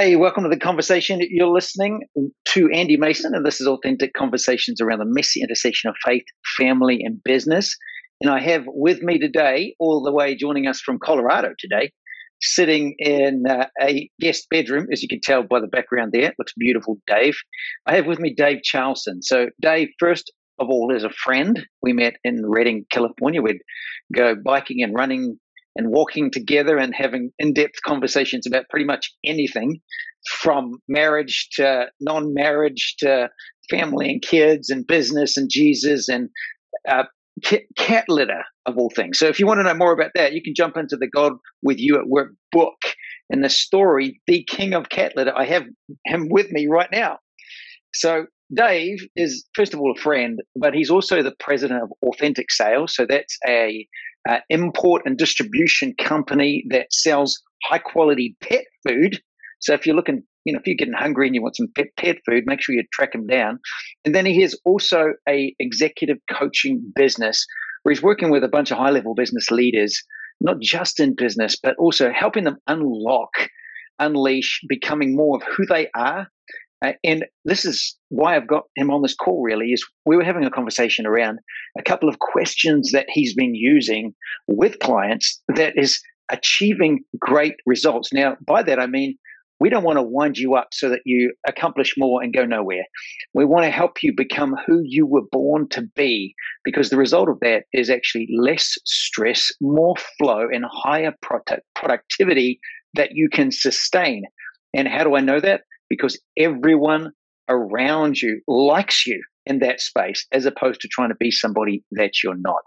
Hey, welcome to the conversation. You're listening to Andy Mason, and this is Authentic Conversations around the messy intersection of faith, family, and business. And I have with me today, all the way joining us from Colorado today, sitting in uh, a guest bedroom, as you can tell by the background there. It looks beautiful, Dave. I have with me Dave Charlson. So, Dave, first of all, is a friend. We met in Redding, California. We'd go biking and running and walking together and having in-depth conversations about pretty much anything from marriage to non-marriage to family and kids and business and jesus and uh, cat litter of all things. So if you want to know more about that you can jump into the god with you at work book and the story the king of cat litter. I have him with me right now. So Dave is, first of all, a friend, but he's also the president of Authentic Sales. So that's a uh, import and distribution company that sells high quality pet food. So if you're looking, you know, if you're getting hungry and you want some pet, pet food, make sure you track him down. And then he has also a executive coaching business where he's working with a bunch of high level business leaders, not just in business, but also helping them unlock, unleash, becoming more of who they are uh, and this is why I've got him on this call. Really, is we were having a conversation around a couple of questions that he's been using with clients that is achieving great results. Now, by that I mean we don't want to wind you up so that you accomplish more and go nowhere. We want to help you become who you were born to be because the result of that is actually less stress, more flow, and higher product productivity that you can sustain. And how do I know that? Because everyone around you likes you in that space as opposed to trying to be somebody that you're not.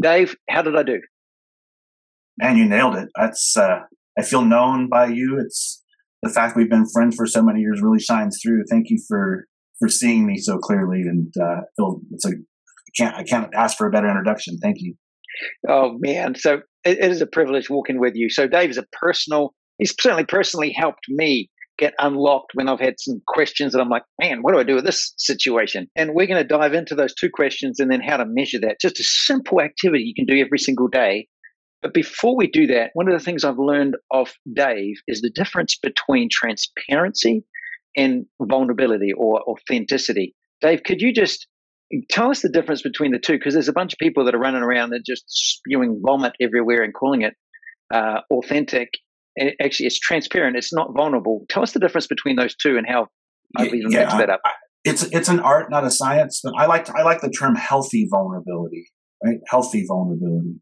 Dave, how did I do? Man, you nailed it. That's uh, I feel known by you. It's the fact we've been friends for so many years really shines through. Thank you for for seeing me so clearly, and uh, it's a I can't I can't ask for a better introduction. Thank you. Oh man, so it, it is a privilege walking with you. So Dave is a personal. He's certainly personally helped me get unlocked when I've had some questions that I'm like, man, what do I do with this situation? And we're going to dive into those two questions and then how to measure that. Just a simple activity you can do every single day. But before we do that, one of the things I've learned of Dave is the difference between transparency and vulnerability or authenticity. Dave, could you just tell us the difference between the two? Because there's a bunch of people that are running around and just spewing vomit everywhere and calling it uh, authentic actually it's transparent it's not vulnerable. Tell us the difference between those two and how i've even yeah, that up. It's it's an art not a science but i like i like the term healthy vulnerability right? Healthy vulnerability.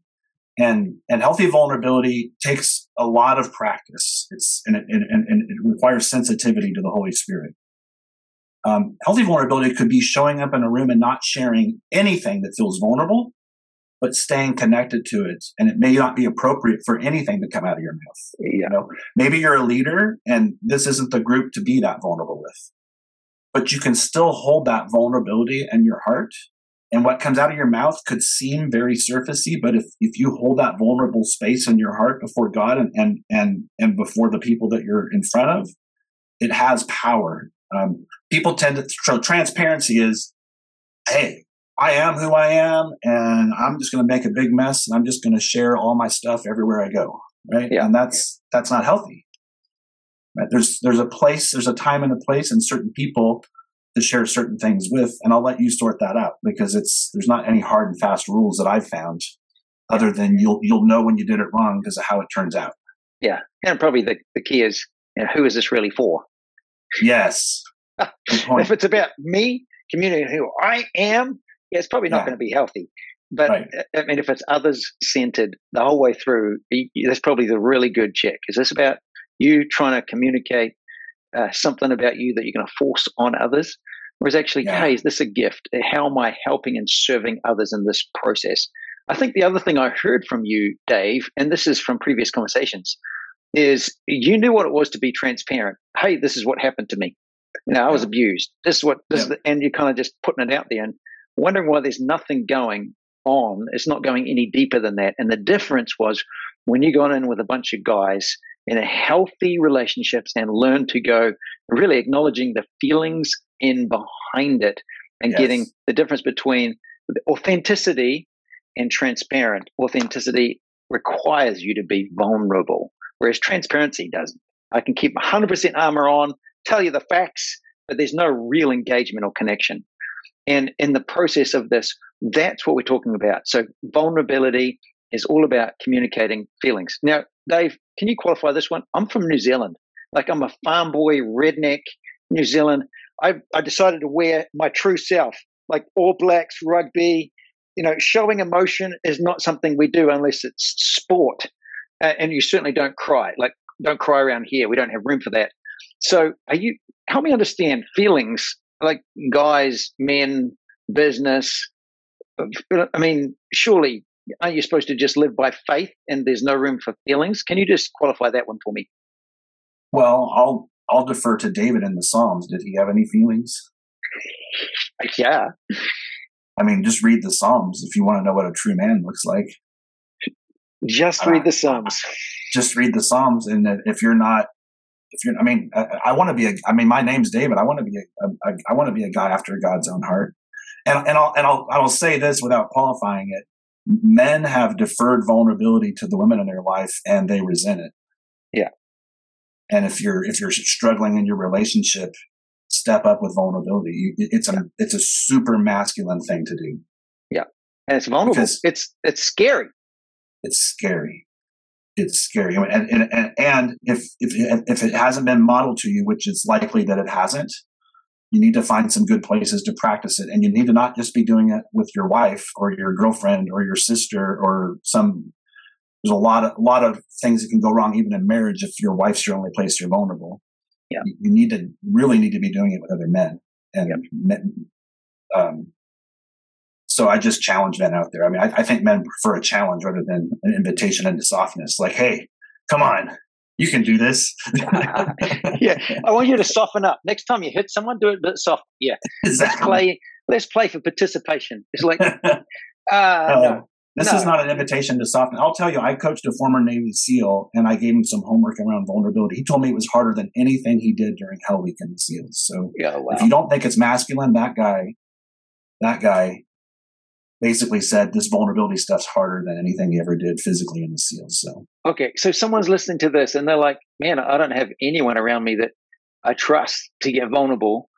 And and healthy vulnerability takes a lot of practice. It's and it, and, and it requires sensitivity to the holy spirit. Um, healthy vulnerability could be showing up in a room and not sharing anything that feels vulnerable but staying connected to it. And it may not be appropriate for anything to come out of your mouth. You know, maybe you're a leader and this isn't the group to be that vulnerable with, but you can still hold that vulnerability in your heart. And what comes out of your mouth could seem very surfacey, but if, if you hold that vulnerable space in your heart before God and, and, and, and before the people that you're in front of, it has power. Um, people tend to, so transparency is, hey, I am who I am, and I'm just going to make a big mess, and I'm just going to share all my stuff everywhere I go, right? Yeah. And that's that's not healthy. Right? There's there's a place, there's a time and a place, and certain people to share certain things with, and I'll let you sort that out because it's there's not any hard and fast rules that I've found, other than you'll you'll know when you did it wrong because of how it turns out. Yeah, and probably the the key is you know, who is this really for? Yes. if it's about me communicating who I am, yeah, it's probably not yeah. going to be healthy. But right. I mean, if it's others centered the whole way through, that's probably the really good check. Is this about you trying to communicate uh, something about you that you're going to force on others? Or is actually, yeah. hey, is this a gift? How am I helping and serving others in this process? I think the other thing I heard from you, Dave, and this is from previous conversations, is you knew what it was to be transparent. Hey, this is what happened to me. You know, I was abused. This is what this, yeah. is the, and you're kind of just putting it out there. And wondering why there's nothing going on. It's not going any deeper than that. And the difference was when you got in with a bunch of guys in a healthy relationships and learn to go really acknowledging the feelings in behind it and yes. getting the difference between authenticity and transparent. Authenticity requires you to be vulnerable, whereas transparency doesn't. I can keep 100% armor on, tell you the facts, but there's no real engagement or connection. And in the process of this, that's what we're talking about. So vulnerability is all about communicating feelings. Now, Dave, can you qualify this one? I'm from New Zealand. Like I'm a farm boy, redneck, New Zealand. I, I decided to wear my true self, like All Blacks, rugby. You know, showing emotion is not something we do unless it's sport. Uh, and you certainly don't cry. Like, don't cry around here. We don't have room for that. So, are you help me understand feelings like guys, men, business? I mean, surely aren't you supposed to just live by faith and there's no room for feelings? Can you just qualify that one for me? Well, I'll I'll defer to David in the Psalms. Did he have any feelings? Yeah. I mean, just read the Psalms if you want to know what a true man looks like. Just read uh, the Psalms. Just read the Psalms, and if you're not, if you're, I mean, I, I want to be a. I mean, my name's David. I want to be a, a, a. I want to be a guy after God's own heart. And and I'll and I'll I'll say this without qualifying it. Men have deferred vulnerability to the women in their life, and they resent it. Yeah. And if you're if you're struggling in your relationship, step up with vulnerability. It's a it's a super masculine thing to do. Yeah, and it's vulnerable. Because it's it's scary. It's scary. It's scary, and and and, if if if it hasn't been modeled to you, which it's likely that it hasn't, you need to find some good places to practice it, and you need to not just be doing it with your wife or your girlfriend or your sister or some there's a lot of a lot of things that can go wrong even in marriage if your wife's your only place you're vulnerable. Yeah. You, you need to really need to be doing it with other men. And yep. men, um, so I just challenge men out there. I mean, I, I, think men prefer a challenge rather than an invitation into softness. Like, hey, come on, you can do this. yeah, I want you to soften up. Next time you hit someone, do it a bit soft. Yeah, exactly. let's play. Let's play for participation. It's like, uh, uh, no. This no. is not an invitation to soften. I'll tell you, I coached a former Navy SEAL and I gave him some homework around vulnerability. He told me it was harder than anything he did during Hell Week in the SEALs. So yeah, wow. if you don't think it's masculine, that guy, that guy basically said this vulnerability stuff's harder than anything he ever did physically in the SEALs. So okay, so someone's listening to this and they're like, "Man, I don't have anyone around me that I trust to get vulnerable."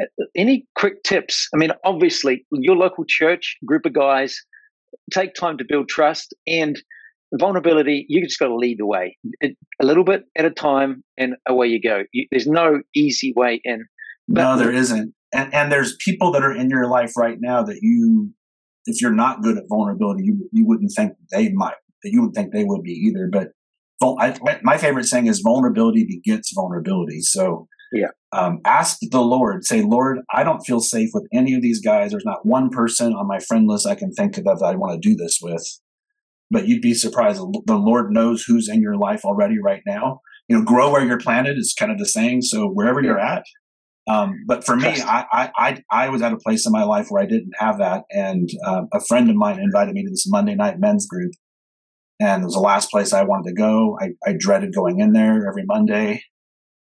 Uh, any quick tips? I mean, obviously, your local church group of guys take time to build trust and vulnerability. You just got to lead the way it, a little bit at a time, and away you go. You, there's no easy way in. But, no, there isn't. And, and there's people that are in your life right now that you, if you're not good at vulnerability, you you wouldn't think they might. You wouldn't think they would be either. But I, my favorite saying is vulnerability begets vulnerability. So yeah. Um, ask the Lord, say, Lord, I don't feel safe with any of these guys. There's not one person on my friend list I can think of that I want to do this with. But you'd be surprised. The Lord knows who's in your life already right now. You know, grow where you're planted is kind of the saying. So wherever you're at. Um, but for me, I, I, I, was at a place in my life where I didn't have that. And um, a friend of mine invited me to this Monday night men's group. And it was the last place I wanted to go. I, I dreaded going in there every Monday.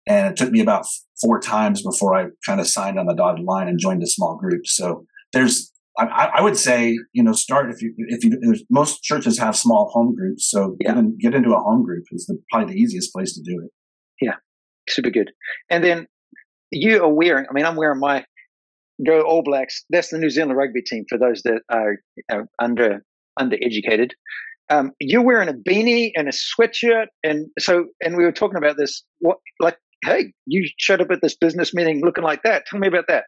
And it took me about four times before I kind of signed on the dotted line and joined a small group. So there's, I, I would say, you know, start if you, if you, most churches have small home groups. So yeah. get, in, get into a home group is the, probably the easiest place to do it. Yeah. Super good. And then you are wearing, I mean, I'm wearing my Go All Blacks. That's the New Zealand rugby team for those that are, are under, undereducated um, you're wearing a beanie and a sweatshirt, and so and we were talking about this. What like hey, you showed up at this business meeting looking like that. Tell me about that.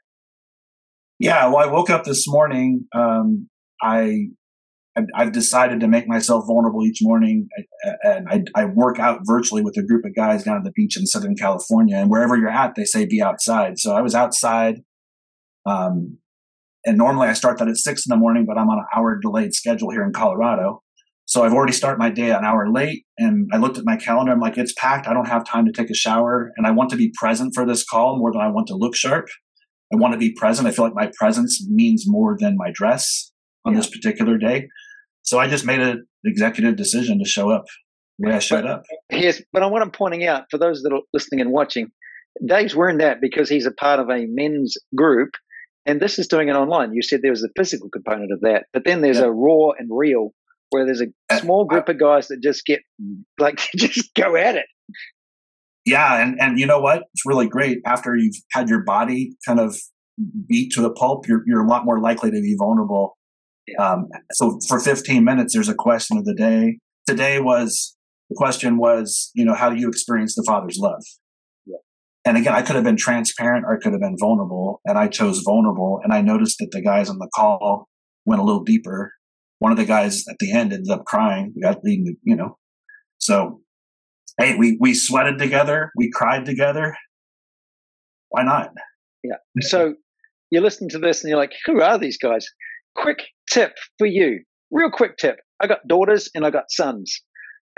Yeah, well, I woke up this morning. Um, I I've decided to make myself vulnerable each morning, and I, I, work out virtually with a group of guys down at the beach in Southern California. And wherever you're at, they say be outside. So I was outside, um, and normally I start that at six in the morning, but I'm on an hour delayed schedule here in Colorado. So I've already started my day an hour late and I looked at my calendar. I'm like, it's packed. I don't have time to take a shower and I want to be present for this call more than I want to look sharp. I want to be present. I feel like my presence means more than my dress on yeah. this particular day. So I just made an executive decision to show up way I showed but, up. Yes, but what I'm pointing out for those that are listening and watching, Dave's wearing that because he's a part of a men's group and this is doing it online. You said there was a physical component of that, but then there's yeah. a raw and real where there's a uh, small group of guys that just get like just go at it. yeah, and and you know what? It's really great after you've had your body kind of beat to the pulp. You're you're a lot more likely to be vulnerable. Um, so for 15 minutes, there's a question of the day. Today was the question was, you know, how do you experience the Father's love? Yeah. And again, I could have been transparent or I could have been vulnerable, and I chose vulnerable. And I noticed that the guys on the call went a little deeper. One of the guys at the end ended up crying. We got leading, you know. So hey, we we sweated together, we cried together. Why not? Yeah. So you listen to this and you're like, who are these guys? Quick tip for you, real quick tip. I got daughters and I got sons.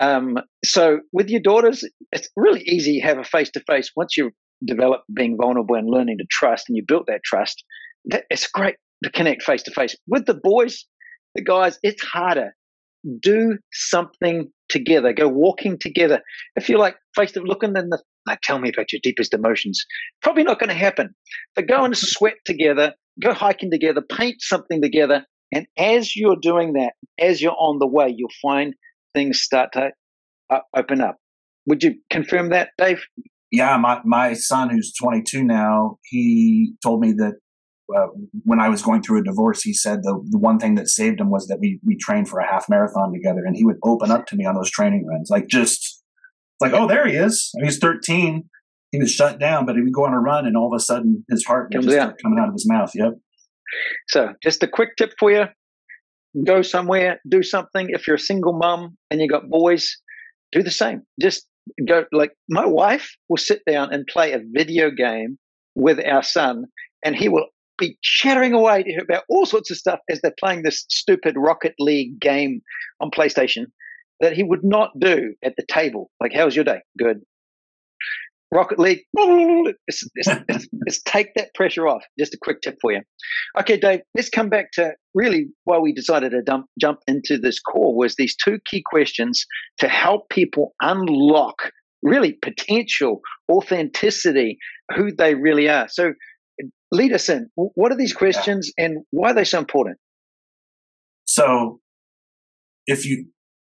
Um, so with your daughters, it's really easy to have a face to face. Once you develop being vulnerable and learning to trust, and you built that trust, that, it's great to connect face to face. With the boys, the guys, it's harder. Do something together. Go walking together. If you're like face to looking in the like, tell me about your deepest emotions. Probably not going to happen. But go and sweat together. Go hiking together. Paint something together. And as you're doing that, as you're on the way, you'll find things start to uh, open up. Would you confirm that, Dave? Yeah, my, my son, who's 22 now, he told me that uh, when I was going through a divorce, he said the, the one thing that saved him was that we, we trained for a half marathon together and he would open up to me on those training runs. Like just like, oh, there he is. He's 13. He was shut down, but he would go on a run and all of a sudden his heart just start coming out of his mouth. Yep. So just a quick tip for you. Go somewhere, do something. If you're a single mom and you got boys, do the same. Just go like my wife will sit down and play a video game with our son and he will be chattering away to her about all sorts of stuff as they're playing this stupid Rocket League game on PlayStation that he would not do at the table. Like, how's your day? Good. Rocket League, it's, it's, it's, it's, take that pressure off. Just a quick tip for you. Okay, Dave, let's come back to really why we decided to dump, jump into this call was these two key questions to help people unlock really potential authenticity, who they really are. So lead us in. What are these questions yeah. and why are they so important? So, if you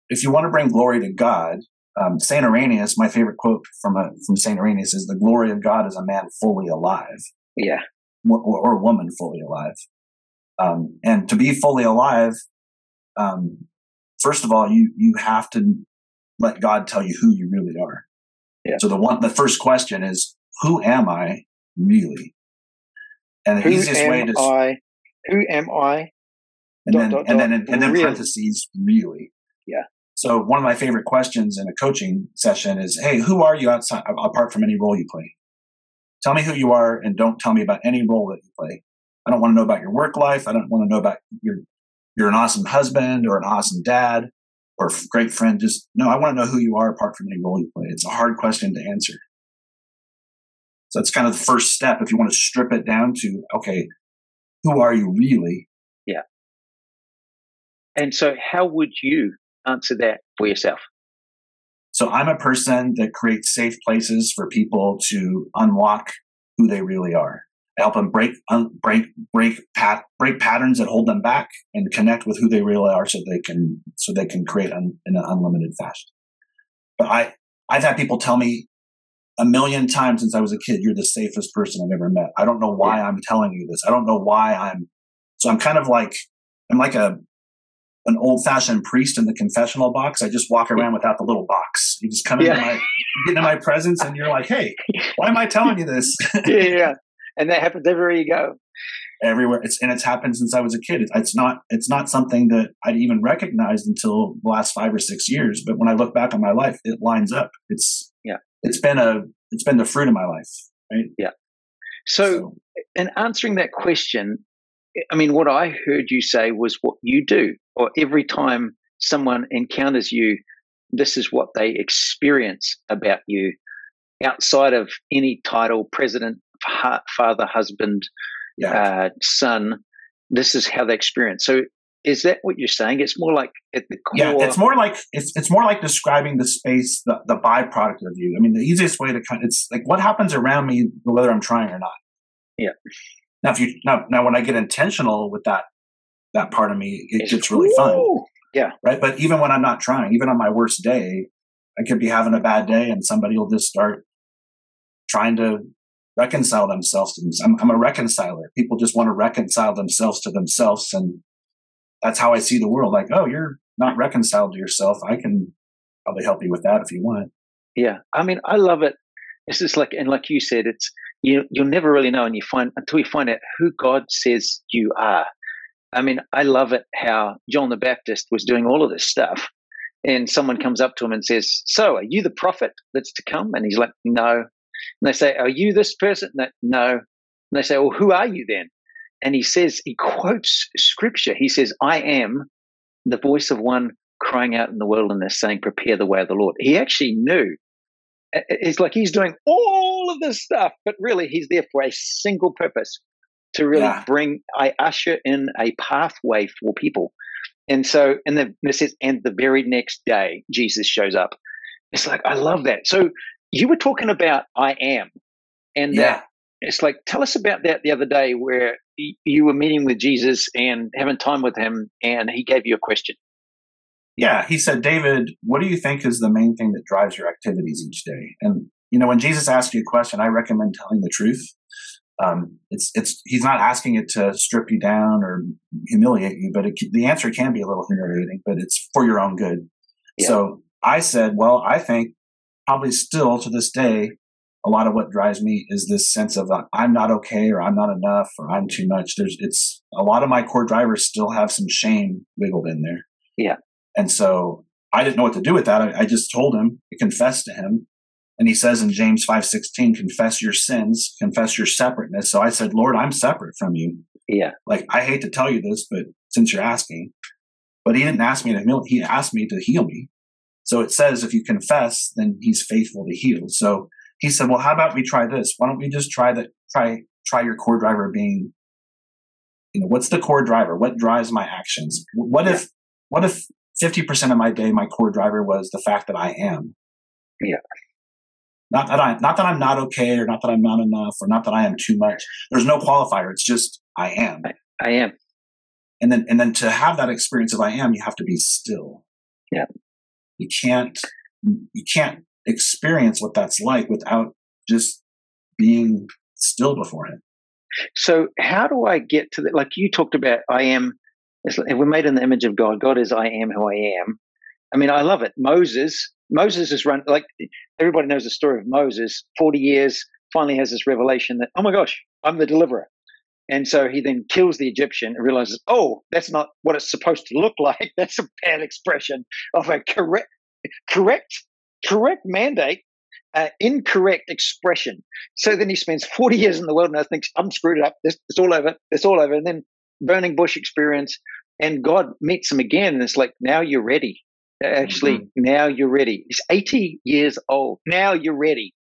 if you want to bring glory to God, um, Saint Irenaeus, my favorite quote from a, from Saint Irenaeus is, "The glory of God is a man fully alive." Yeah, or, or a woman fully alive. Um, and to be fully alive, um, first of all, you you have to let God tell you who you really are. Yeah. So the one, the first question is, "Who am I really?" And the who easiest way to I, who am I? And dot, then dot, and then and then really? parentheses really. So one of my favorite questions in a coaching session is, "Hey, who are you outside apart from any role you play? Tell me who you are, and don't tell me about any role that you play. I don't want to know about your work life. I don't want to know about your you're an awesome husband or an awesome dad or great friend. Just no, I want to know who you are apart from any role you play. It's a hard question to answer. So that's kind of the first step if you want to strip it down to, okay, who are you really? Yeah. And so, how would you answer that for yourself? So, I'm a person that creates safe places for people to unlock who they really are. I help them break, un, break, break, pat, break patterns that hold them back, and connect with who they really are, so they can, so they can create un, in an unlimited fashion. But I, I've had people tell me a million times since I was a kid, you're the safest person I've ever met. I don't know why yeah. I'm telling you this. I don't know why I'm. So I'm kind of like I'm like a an old fashioned priest in the confessional box. I just walk around without the little box. You just come yeah. into my get into my presence, and you're like, "Hey, why am I telling you this?" yeah, yeah, and that happens everywhere you go. Everywhere it's and it's happened since I was a kid. It's not it's not something that I'd even recognized until the last five or six years. But when I look back on my life, it lines up. It's yeah it's been a it's been the fruit of my life right yeah so, so in answering that question i mean what i heard you say was what you do or every time someone encounters you this is what they experience about you outside of any title president father husband yeah. uh, son this is how they experience so is that what you're saying? It's more like at the core. Yeah, it's more like it's it's more like describing the space, the, the byproduct of you. I mean, the easiest way to kind it's like what happens around me, whether I'm trying or not. Yeah. Now, if you now now when I get intentional with that that part of me, it it's, gets really fun. Yeah. Right. But even when I'm not trying, even on my worst day, I could be having a bad day, and somebody will just start trying to reconcile themselves to themselves. I'm, I'm a reconciler. People just want to reconcile themselves to themselves. And that's how I see the world. Like, oh, you're not reconciled to yourself. I can probably help you with that if you want. Yeah. I mean, I love it. It's just like, and like you said, it's, you, you'll never really know and you find until you find out who God says you are. I mean, I love it how John the Baptist was doing all of this stuff. And someone comes up to him and says, So, are you the prophet that's to come? And he's like, No. And they say, Are you this person? That No. And they say, Well, who are you then? And he says, He quotes scripture. He says, I am the voice of one crying out in the wilderness saying, Prepare the way of the Lord. He actually knew. It's like he's doing all of this stuff, but really he's there for a single purpose to really yeah. bring, I usher in a pathway for people. And so, and the, it says, and the very next day, Jesus shows up. It's like, I love that. So you were talking about I am. And yeah. That, it's like, tell us about that the other day where you were meeting with Jesus and having time with him, and he gave you a question. Yeah, he said, David, what do you think is the main thing that drives your activities each day? And, you know, when Jesus asks you a question, I recommend telling the truth um, it's it's he's not asking it to strip you down or humiliate you, but it, the answer can be a little humiliating, but it's for your own good. Yeah. So I said, well, I think probably still to this day, a lot of what drives me is this sense of uh, I'm not okay or I'm not enough or I'm too much. There's it's a lot of my core drivers still have some shame wiggled in there. Yeah, and so I didn't know what to do with that. I, I just told him, I confessed to him, and he says in James 5:16, confess your sins, confess your separateness. So I said, Lord, I'm separate from you. Yeah. Like I hate to tell you this, but since you're asking, but he didn't ask me to heal, he asked me to heal me. So it says if you confess, then he's faithful to heal. So he said, Well, how about we try this? Why don't we just try that try try your core driver being, you know, what's the core driver? What drives my actions? What yeah. if what if 50% of my day my core driver was the fact that I am? Yeah. Not that I, not that I'm not okay, or not that I'm not enough, or not that I am too much. There's no qualifier. It's just I am. I, I am. And then, and then to have that experience of I am, you have to be still. Yeah. You can't, you can't experience what that's like without just being still before Him. So, how do I get to that? Like you talked about, I am. We're made in the image of God. God is I am who I am. I mean, I love it. Moses Moses is run like everybody knows the story of Moses. Forty years, finally has this revelation that oh my gosh, I'm the deliverer. And so he then kills the Egyptian and realizes, oh, that's not what it's supposed to look like. That's a bad expression of a correct, correct, correct mandate, uh, incorrect expression. So then he spends 40 years in the wilderness, thinks, I'm screwed up. This, it's all over. It's all over. And then burning bush experience. And God meets him again. And it's like, now you're ready. Actually, mm-hmm. now you're ready. He's 80 years old. Now you're ready.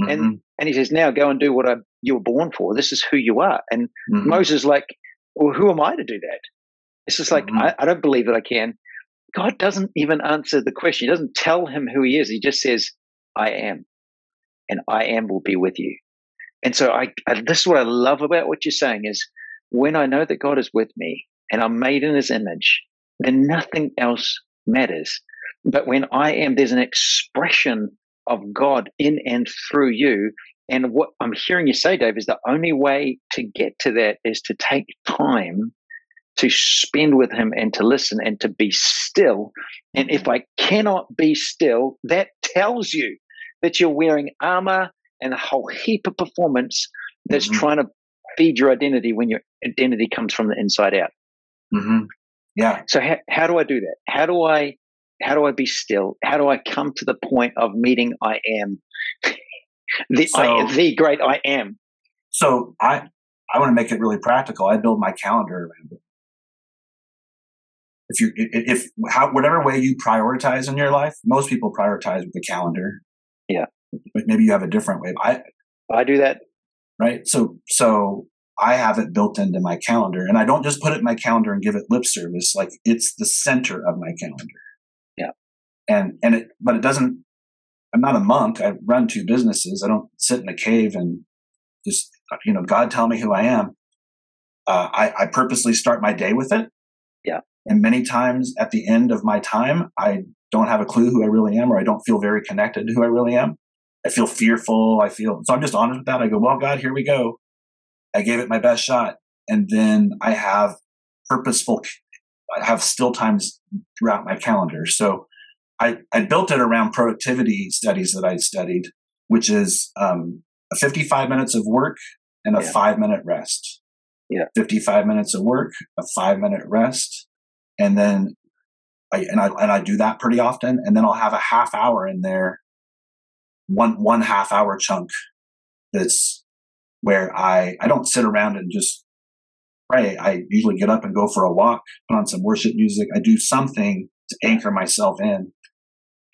Mm-hmm. And and he says, now go and do what I, you were born for. This is who you are. And mm-hmm. Moses like, well, who am I to do that? It's just like, mm-hmm. I, I don't believe that I can. God doesn't even answer the question. He doesn't tell him who he is. He just says, I am. And I am will be with you. And so I, I, this is what I love about what you're saying is when I know that God is with me and I'm made in his image, then nothing else matters. But when I am, there's an expression of God in and through you. And what I'm hearing you say, Dave, is the only way to get to that is to take time to spend with Him and to listen and to be still. And if I cannot be still, that tells you that you're wearing armor and a whole heap of performance that's mm-hmm. trying to feed your identity when your identity comes from the inside out. Mm-hmm. Yeah. So how, how do I do that? How do I how do I be still? How do I come to the point of meeting I am? the so, I, the great I am. So I I want to make it really practical. I build my calendar around it. If you if how whatever way you prioritize in your life, most people prioritize with the calendar. Yeah. But maybe you have a different way. I I do that. Right. So so I have it built into my calendar and I don't just put it in my calendar and give it lip service. Like it's the center of my calendar. Yeah. And, and it, but it doesn't, I'm not a monk. I run two businesses. I don't sit in a cave and just, you know, God tell me who I am. Uh, I, I purposely start my day with it. Yeah. And many times at the end of my time, I don't have a clue who I really am, or I don't feel very connected to who I really am. I feel fearful. I feel so. I'm just honest with that. I go, well, God, here we go. I gave it my best shot, and then I have purposeful. I have still times throughout my calendar. So I, I built it around productivity studies that I studied, which is um, 55 minutes of work and a yeah. five minute rest. Yeah. 55 minutes of work, a five minute rest. And then I, and I, and I do that pretty often. And then I'll have a half hour in there, one, one half hour chunk that's where I, I don't sit around and just pray. I usually get up and go for a walk, put on some worship music. I do something to anchor myself in.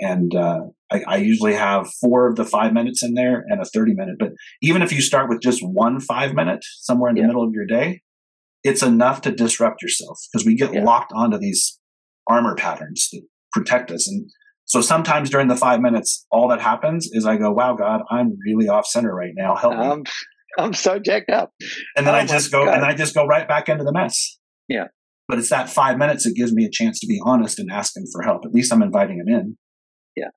And, uh, I, I, usually have four of the five minutes in there and a 30 minute. But even if you start with just one five minute somewhere in the yeah. middle of your day, it's enough to disrupt yourself because we get yeah. locked onto these armor patterns that protect us. And so sometimes during the five minutes, all that happens is I go, wow, God, I'm really off center right now. Help um, me. I'm so jacked up. And then oh I just go, God. and I just go right back into the mess. Yeah. But it's that five minutes that gives me a chance to be honest and ask him for help. At least I'm inviting him in Yeah.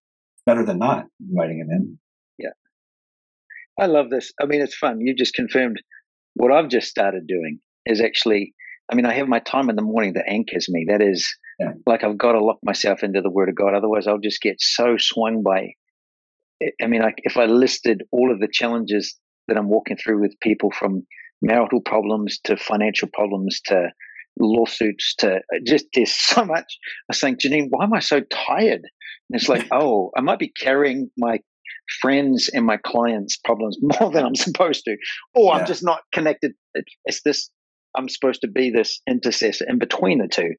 better than not inviting him in. Yeah. I love this. I mean, it's fun. You just confirmed what I've just started doing is actually, I mean, I have my time in the morning that anchors me. That is yeah. like I've got to lock myself into the Word of God. Otherwise, I'll just get so swung by. I mean, like if I listed all of the challenges that I'm walking through with people from marital problems to financial problems to lawsuits to uh, just there's so much. I was saying, Janine, why am I so tired? And it's like, oh, I might be carrying my friends and my clients' problems more than I'm supposed to, or yeah. I'm just not connected. It's this. I'm supposed to be this intercessor in between the two.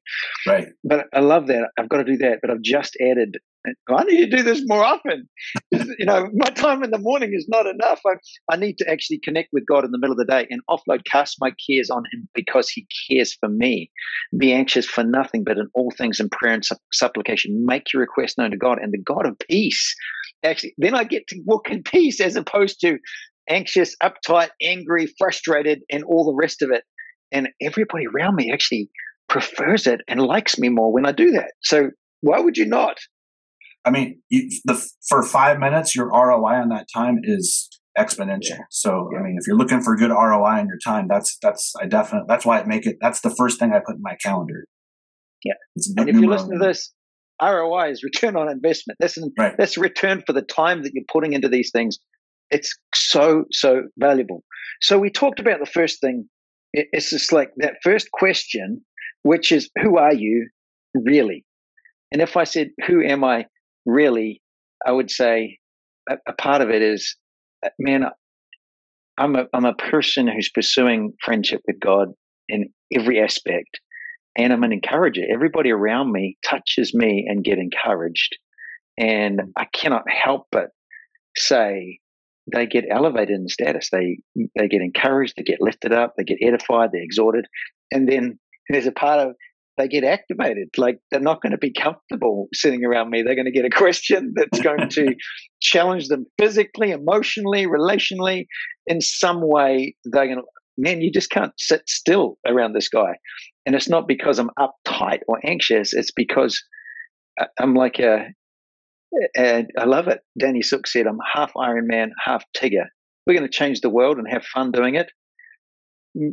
Right. But I love that. I've got to do that. But I've just added I need to do this more often. you know, my time in the morning is not enough. I, I need to actually connect with God in the middle of the day and offload, cast my cares on Him because He cares for me. Be anxious for nothing, but in all things in prayer and supplication, make your request known to God and the God of peace. Actually, then I get to walk in peace as opposed to anxious, uptight, angry, frustrated, and all the rest of it. And everybody around me actually prefers it and likes me more when I do that. So why would you not? I mean, you, the for five minutes, your ROI on that time is exponential. Yeah. So, yeah. I mean, if you're looking for good ROI on your time, that's that's I definitely that's why I make it. That's the first thing I put in my calendar. Yeah, and if you listen to this, ROI is return on investment. That's an, right. that's return for the time that you're putting into these things. It's so so valuable. So we talked about the first thing. It's just like that first question, which is, "Who are you really?" And if I said, "Who am I?" really, I would say a, a part of it is, uh, man, I'm a, I'm a person who's pursuing friendship with God in every aspect. And I'm an encourager. Everybody around me touches me and get encouraged. And I cannot help but say they get elevated in status. They they get encouraged, they get lifted up, they get edified, they're exhorted. And then there's a part of they get activated. Like they're not going to be comfortable sitting around me. They're going to get a question that's going to challenge them physically, emotionally, relationally, in some way. They're going to, man, you just can't sit still around this guy. And it's not because I'm uptight or anxious. It's because uh, I'm like a, and I love it. Danny Silk said, I'm half Iron Man, half Tigger. We're going to change the world and have fun doing it.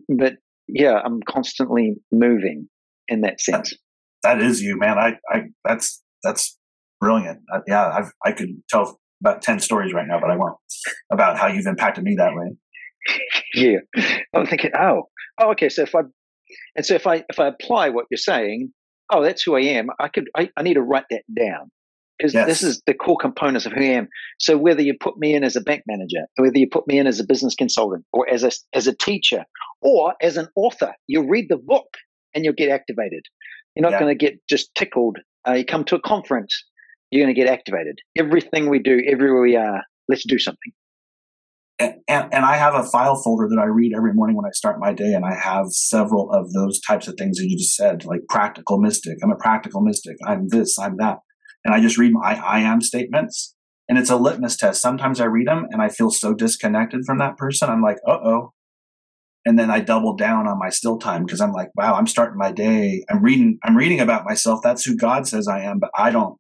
But yeah, I'm constantly moving in that sense. that is you, man. I, I, that's, that's brilliant. Uh, yeah, I've, I could tell about 10 stories right now, but I won't about how you've impacted me that way. yeah. I'm thinking, oh, oh, okay. So if I, and so if I, if I apply what you're saying, oh, that's who I am. I could, I, I need to write that down because yes. this is the core components of who I am. So whether you put me in as a bank manager, whether you put me in as a business consultant, or as a as a teacher, or as an author, you read the book and you'll get activated. You're not yeah. going to get just tickled. Uh, you come to a conference, you're going to get activated. Everything we do, everywhere we are, let's do something. And, and, and, I have a file folder that I read every morning when I start my day, and I have several of those types of things that you just said, like practical mystic. I'm a practical mystic. I'm this. I'm that. And I just read my I am statements, and it's a litmus test. Sometimes I read them and I feel so disconnected from that person. I'm like, uh oh, and then I double down on my still time because I'm like, wow, I'm starting my day. I'm reading, I'm reading about myself. That's who God says I am, but I don't,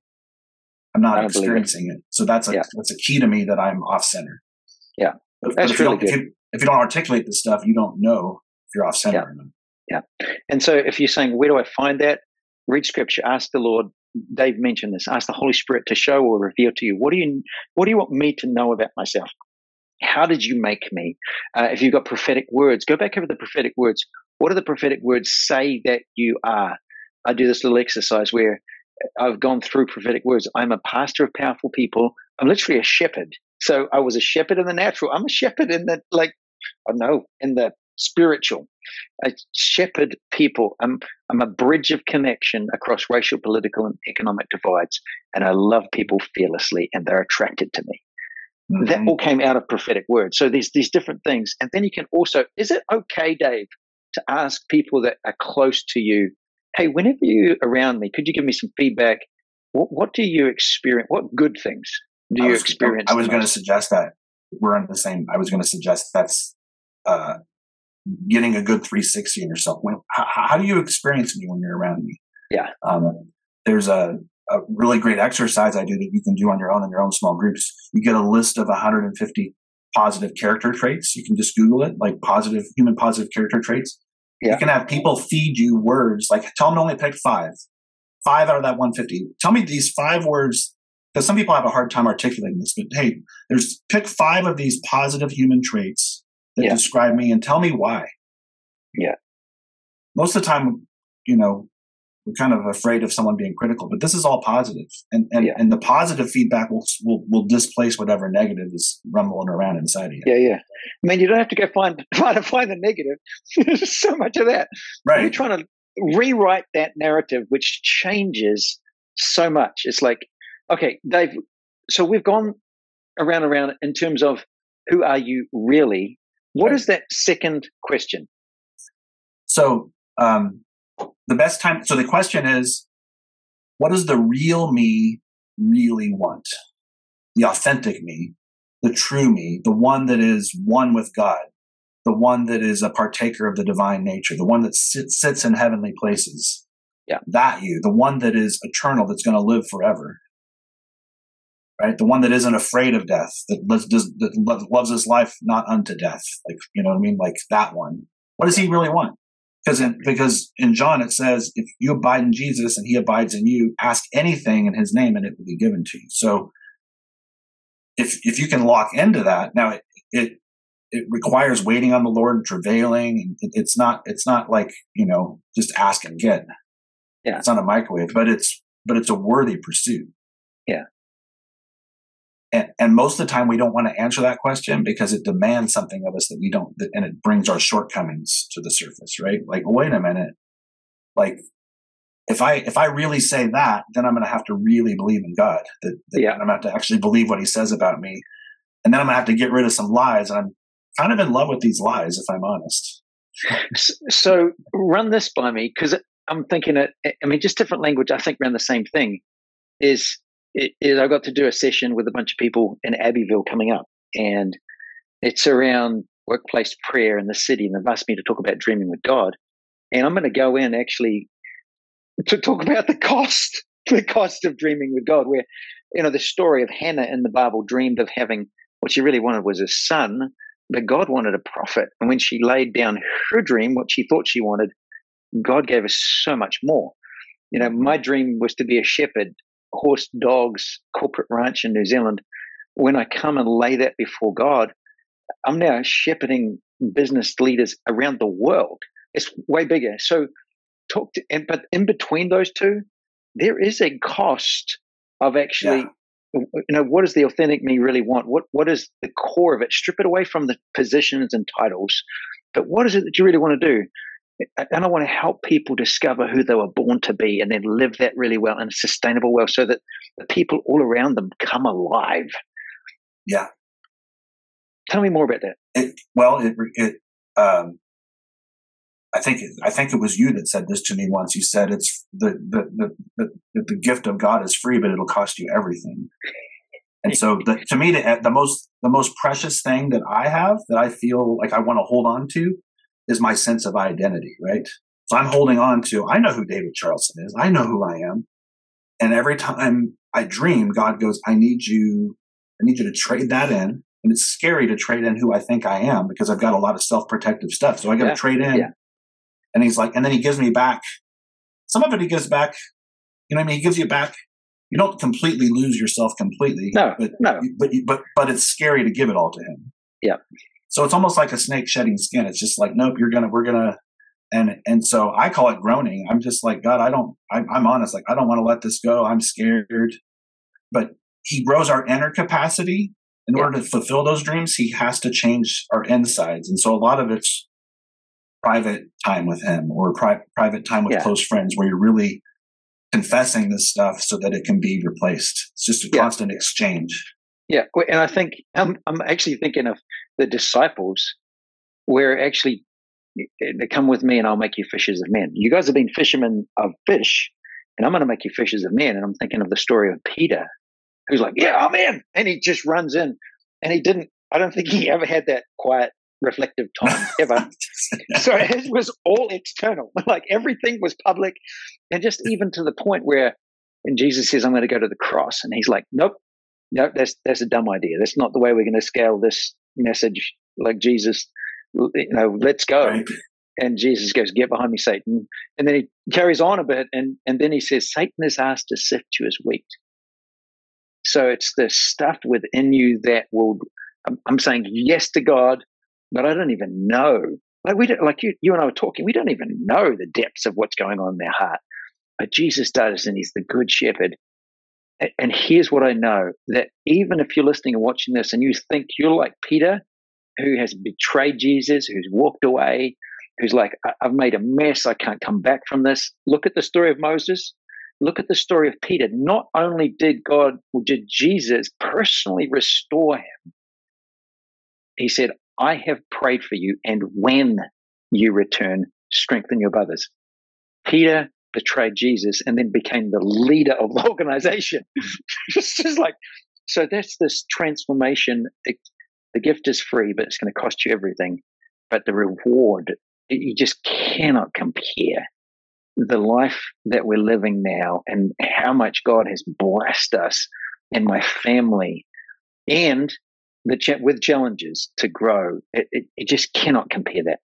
I'm not experiencing it. it. So that's a yeah. that's a key to me that I'm off center. Yeah, but, that's but if, really you if, you, if you don't articulate this stuff, you don't know if you're off center yeah. Yeah, and so if you're saying where do I find that, read scripture, ask the Lord. Dave mentioned this. Ask the Holy Spirit to show or reveal to you what do you what do you want me to know about myself. How did you make me? Uh, if you've got prophetic words, go back over the prophetic words. What do the prophetic words say that you are? I do this little exercise where I've gone through prophetic words. I'm a pastor of powerful people. I'm literally a shepherd. So I was a shepherd in the natural. I'm a shepherd in the like, I know, in the spiritual. I shepherd people. I'm I'm a bridge of connection across racial, political, and economic divides. And I love people fearlessly, and they're attracted to me. Mm-hmm. That all came out of prophetic words. So there's these different things, and then you can also. Is it okay, Dave, to ask people that are close to you hey, whenever you're around me, could you give me some feedback? What, what do you experience? What good things do you was, experience? I was going to suggest that we're on the same. I was going to suggest that's uh, getting a good 360 in yourself. When, how, how, do you experience me when you're around me? Yeah. Um, there's a, a really great exercise I do that you can do on your own in your own small groups. You get a list of 150 positive character traits. You can just Google it, like positive human positive character traits. Yeah. You can have people feed you words like tell them to only pick five, five out of that 150. Tell me these five words because some people have a hard time articulating this. But hey, there's pick five of these positive human traits that yeah. describe me and tell me why. Yeah. Most of the time, you know, we're kind of afraid of someone being critical, but this is all positive, and and, yeah. and the positive feedback will, will will displace whatever negative is rumbling around inside of you. Yeah, yeah. I mean, you don't have to go find try to find the negative. There's so much of that. Right. You're trying to rewrite that narrative, which changes so much. It's like, okay, Dave. So we've gone around around in terms of who are you really? What is that second question? So um, the best time. So the question is, what does the real me really want? The authentic me, the true me, the one that is one with God, the one that is a partaker of the divine nature, the one that sits, sits in heavenly places. Yeah. That you, the one that is eternal, that's going to live forever. Right? The one that isn't afraid of death, that loves, that loves his life not unto death. Like, you know what I mean? Like that one. What does he really want? Because in, because in John it says, if you abide in Jesus and he abides in you, ask anything in his name and it will be given to you. So if, if you can lock into that, now it, it, it requires waiting on the Lord and travailing. And it's not, it's not like, you know, just ask and get. Yeah. It's not a microwave, but it's, but it's a worthy pursuit. And, and most of the time we don't want to answer that question because it demands something of us that we don't, and it brings our shortcomings to the surface, right? Like, wait a minute. Like, if I, if I really say that, then I'm going to have to really believe in God that, that yeah. I'm going to have to actually believe what he says about me. And then I'm going to have to get rid of some lies. And I'm kind of in love with these lies, if I'm honest. so run this by me because I'm thinking it, I mean, just different language. I think around the same thing is it, I got to do a session with a bunch of people in Abbeville coming up, and it's around workplace prayer in the city, and they've asked me to talk about dreaming with God, and I'm going to go in actually to talk about the cost, the cost of dreaming with God, where you know the story of Hannah in the Bible dreamed of having what she really wanted was a son, but God wanted a prophet, and when she laid down her dream, what she thought she wanted, God gave us so much more. You know, my dream was to be a shepherd horse dogs corporate ranch in New Zealand, when I come and lay that before God, I'm now shepherding business leaders around the world. It's way bigger. So talk to, but in between those two, there is a cost of actually, yeah. you know, what does the authentic me really want? What what is the core of it? Strip it away from the positions and titles, but what is it that you really want to do? And I want to help people discover who they were born to be and then live that really well in a sustainable way so that the people all around them come alive. Yeah. Tell me more about that. It, well, it, it, um, I think, it, I think it was you that said this to me once. You said it's the, the, the, the, the gift of God is free, but it'll cost you everything. And so the, to me, the, the most, the most precious thing that I have that I feel like I want to hold on to is my sense of identity, right? So I'm holding on to, I know who David Charlson is. I know who I am. And every time I dream, God goes, I need you, I need you to trade that in. And it's scary to trade in who I think I am because I've got a lot of self protective stuff. So I got to yeah. trade in. Yeah. And he's like, and then he gives me back some of it. He gives back, you know, I mean, he gives you back. You don't completely lose yourself completely. No, but, no. But, but, but it's scary to give it all to him. Yeah. So it's almost like a snake shedding skin. It's just like, nope, you're going to, we're going to, and and so I call it groaning. I'm just like God. I don't. I, I'm honest. Like I don't want to let this go. I'm scared. But He grows our inner capacity in yeah. order to fulfill those dreams. He has to change our insides, and so a lot of it's private time with Him or pri- private time with yeah. close friends, where you're really confessing this stuff so that it can be replaced. It's just a yeah. constant exchange. Yeah, and I think I'm I'm actually thinking of the disciples, where actually eh, they come with me and I'll make you fishers of men. You guys have been fishermen of fish, and I'm going to make you fishers of men. And I'm thinking of the story of Peter, who's like, "Yeah, I'm in," and he just runs in, and he didn't. I don't think he ever had that quiet, reflective time ever. so it was all external. Like everything was public, and just even to the point where, and Jesus says, "I'm going to go to the cross," and he's like, "Nope, nope, that's that's a dumb idea. That's not the way we're going to scale this message." Like Jesus you know, let's go. Right. And Jesus goes, get behind me, Satan. And then he carries on a bit. And, and then he says, Satan is asked to sift you as wheat. So it's the stuff within you that will, I'm, I'm saying yes to God, but I don't even know. Like we don't, like you, you and I were talking, we don't even know the depths of what's going on in their heart. But Jesus does, and he's the good shepherd. And here's what I know that even if you're listening and watching this and you think you're like Peter, who has betrayed Jesus, who's walked away, who's like, I've made a mess. I can't come back from this. Look at the story of Moses. Look at the story of Peter. Not only did God, or did Jesus personally restore him, he said, I have prayed for you, and when you return, strengthen your brothers. Peter betrayed Jesus and then became the leader of the organization. it's just like, so that's this transformation the gift is free, but it's going to cost you everything. But the reward, you just cannot compare the life that we're living now and how much God has blessed us and my family and the with challenges to grow. It, it, it just cannot compare that.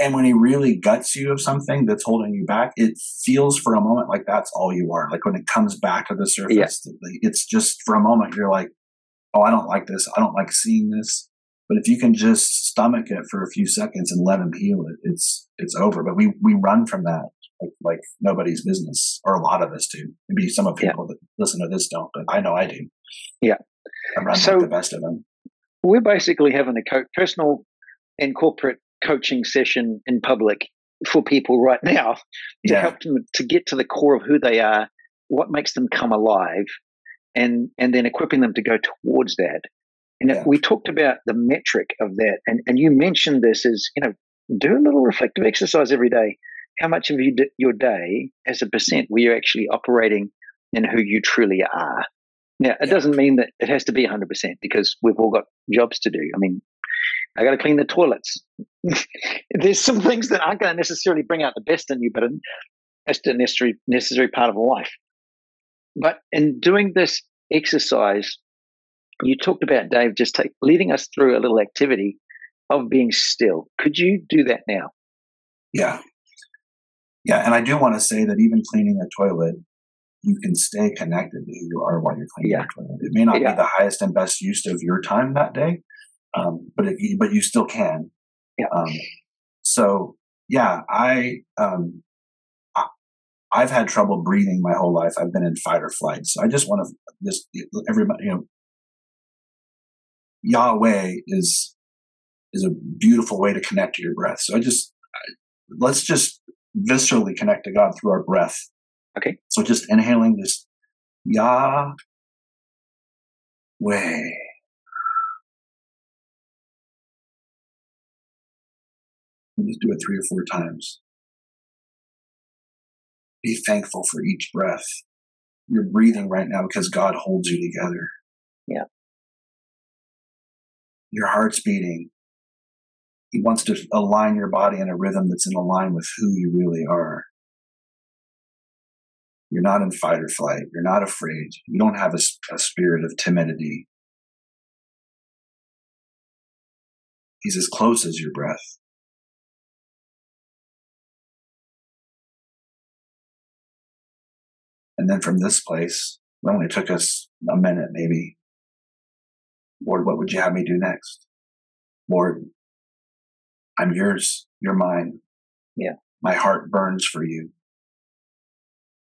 And when he really guts you of something that's holding you back, it feels for a moment like that's all you are. Like when it comes back to the surface, yeah. it's just for a moment you're like, oh, I don't like this. I don't like seeing this. But if you can just stomach it for a few seconds and let him heal it, it's it's over. But we we run from that like, like nobody's business, or a lot of us do. Maybe some of people yeah. that listen to this don't, but I know I do. Yeah, I run so like the best of them. We're basically having a co- personal and corporate coaching session in public for people right now to yeah. help them to get to the core of who they are, what makes them come alive, and and then equipping them to go towards that. And yeah. we talked about the metric of that, and and you mentioned this as you know, do a little reflective exercise every day. How much of you your day, as a percent, were you're actually operating in who you truly are? Now, it yeah. doesn't mean that it has to be 100% because we've all got jobs to do. I mean, I got to clean the toilets. There's some things that aren't going to necessarily bring out the best in you, but it's a necessary, necessary part of life. But in doing this exercise, you talked about Dave just take, leading us through a little activity of being still. Could you do that now? Yeah. Yeah. And I do want to say that even cleaning a toilet, you can stay connected to who you are while you're cleaning yeah. the toilet. It may not yeah. be the highest and best use of your time that day, um, but it, but you still can. Yeah. Um, so yeah, I um, I've had trouble breathing my whole life. I've been in fight or flight. So I just want to just everybody, you know, Yahweh is is a beautiful way to connect to your breath. So I just let's just viscerally connect to God through our breath. Okay. So just inhaling this Yahweh. Just do it three or four times. Be thankful for each breath. You're breathing right now because God holds you together. Yeah. Your heart's beating. He wants to align your body in a rhythm that's in line with who you really are. You're not in fight or flight. You're not afraid. You don't have a, a spirit of timidity. He's as close as your breath. And then from this place, it only took us a minute, maybe. Lord, what would you have me do next? Lord, I'm yours. You're mine. Yeah. My heart burns for you.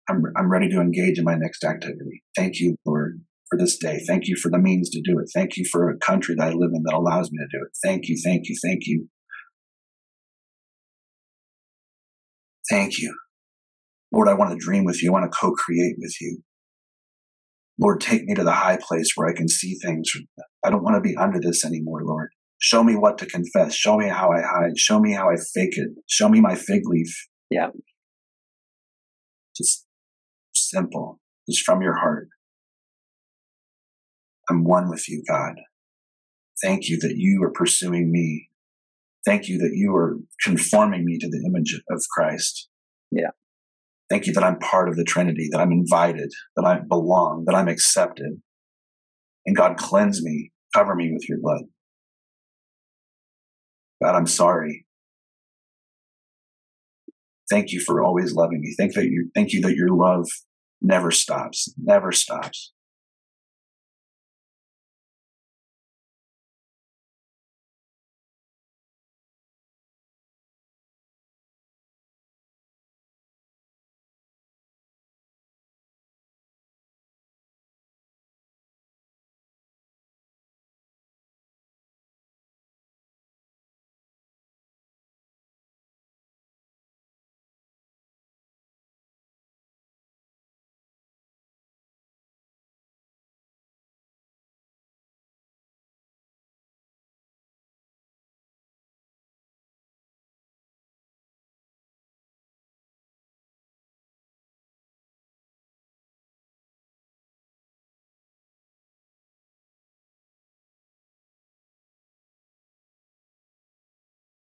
I'm, I'm ready to engage in my next activity. Thank you, Lord, for this day. Thank you for the means to do it. Thank you for a country that I live in that allows me to do it. Thank you, thank you, thank you. Thank you. Lord, I want to dream with you. I want to co create with you. Lord, take me to the high place where I can see things. I don't want to be under this anymore, Lord. Show me what to confess. Show me how I hide. Show me how I fake it. Show me my fig leaf. Yeah. Just simple, just from your heart. I'm one with you, God. Thank you that you are pursuing me. Thank you that you are conforming me to the image of Christ. Yeah. Thank you that I'm part of the Trinity, that I'm invited, that I belong, that I'm accepted. And God, cleanse me, cover me with your blood. God, I'm sorry. Thank you for always loving me. Thank that you thank you that your love never stops, never stops.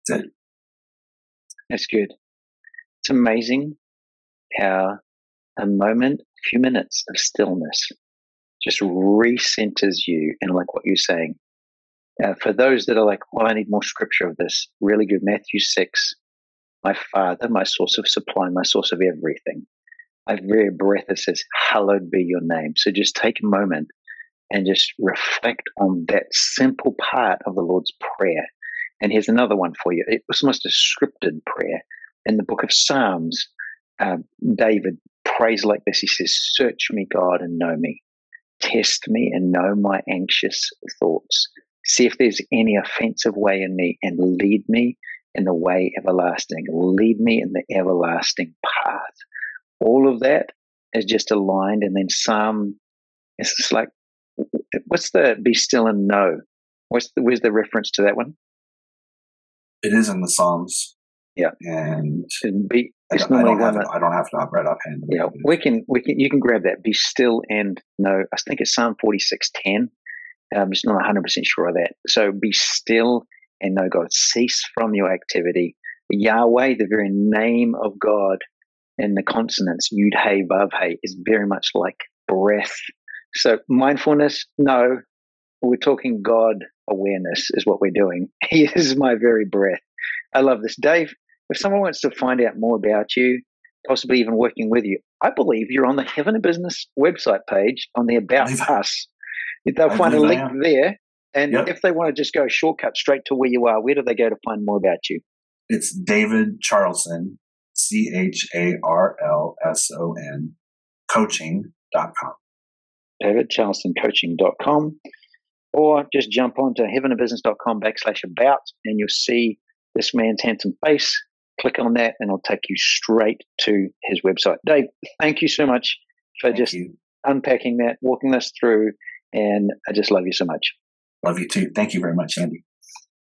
That's. Good. It's amazing how a moment, a few minutes of stillness just recenters you and like what you're saying. Uh, for those that are like, well, I need more scripture of this, really good. Matthew 6, my Father, my source of supply, my source of everything. My very breath that says, Hallowed be your name. So just take a moment and just reflect on that simple part of the Lord's Prayer and here's another one for you. It was almost a scripted prayer. In the book of Psalms, uh, David prays like this. He says, Search me, God, and know me. Test me and know my anxious thoughts. See if there's any offensive way in me and lead me in the way everlasting. Lead me in the everlasting path. All of that is just aligned. And then Psalm, it's like, what's the be still and know? The, where's the reference to that one? It is in the Psalms. Yeah, and be, I, don't, I, don't have it, I don't have right offhand. Yeah, we can we can you can grab that. Be still and know. I think it's Psalm forty six ten. I'm just not 100 percent sure of that. So be still and know God. Cease from your activity. Yahweh, the very name of God, and the consonants Yud Hey Vav Hey is very much like breath. So mindfulness, no, we're talking God awareness is what we're doing. He is my very breath. I love this. Dave, if someone wants to find out more about you, possibly even working with you, I believe you're on the Heaven in Business website page on the About Us. They'll find a link there. And yep. if they want to just go shortcut straight to where you are, where do they go to find more about you? It's David Charlson, C H A R L S O N, coaching.com. David Charlson, coaching.com or just jump onto heaveninbusiness.com backslash about and you'll see this man's handsome face. Click on that and it'll take you straight to his website. Dave, thank you so much for thank just you. unpacking that, walking us through, and I just love you so much. Love you too. Thank you very much, Andy.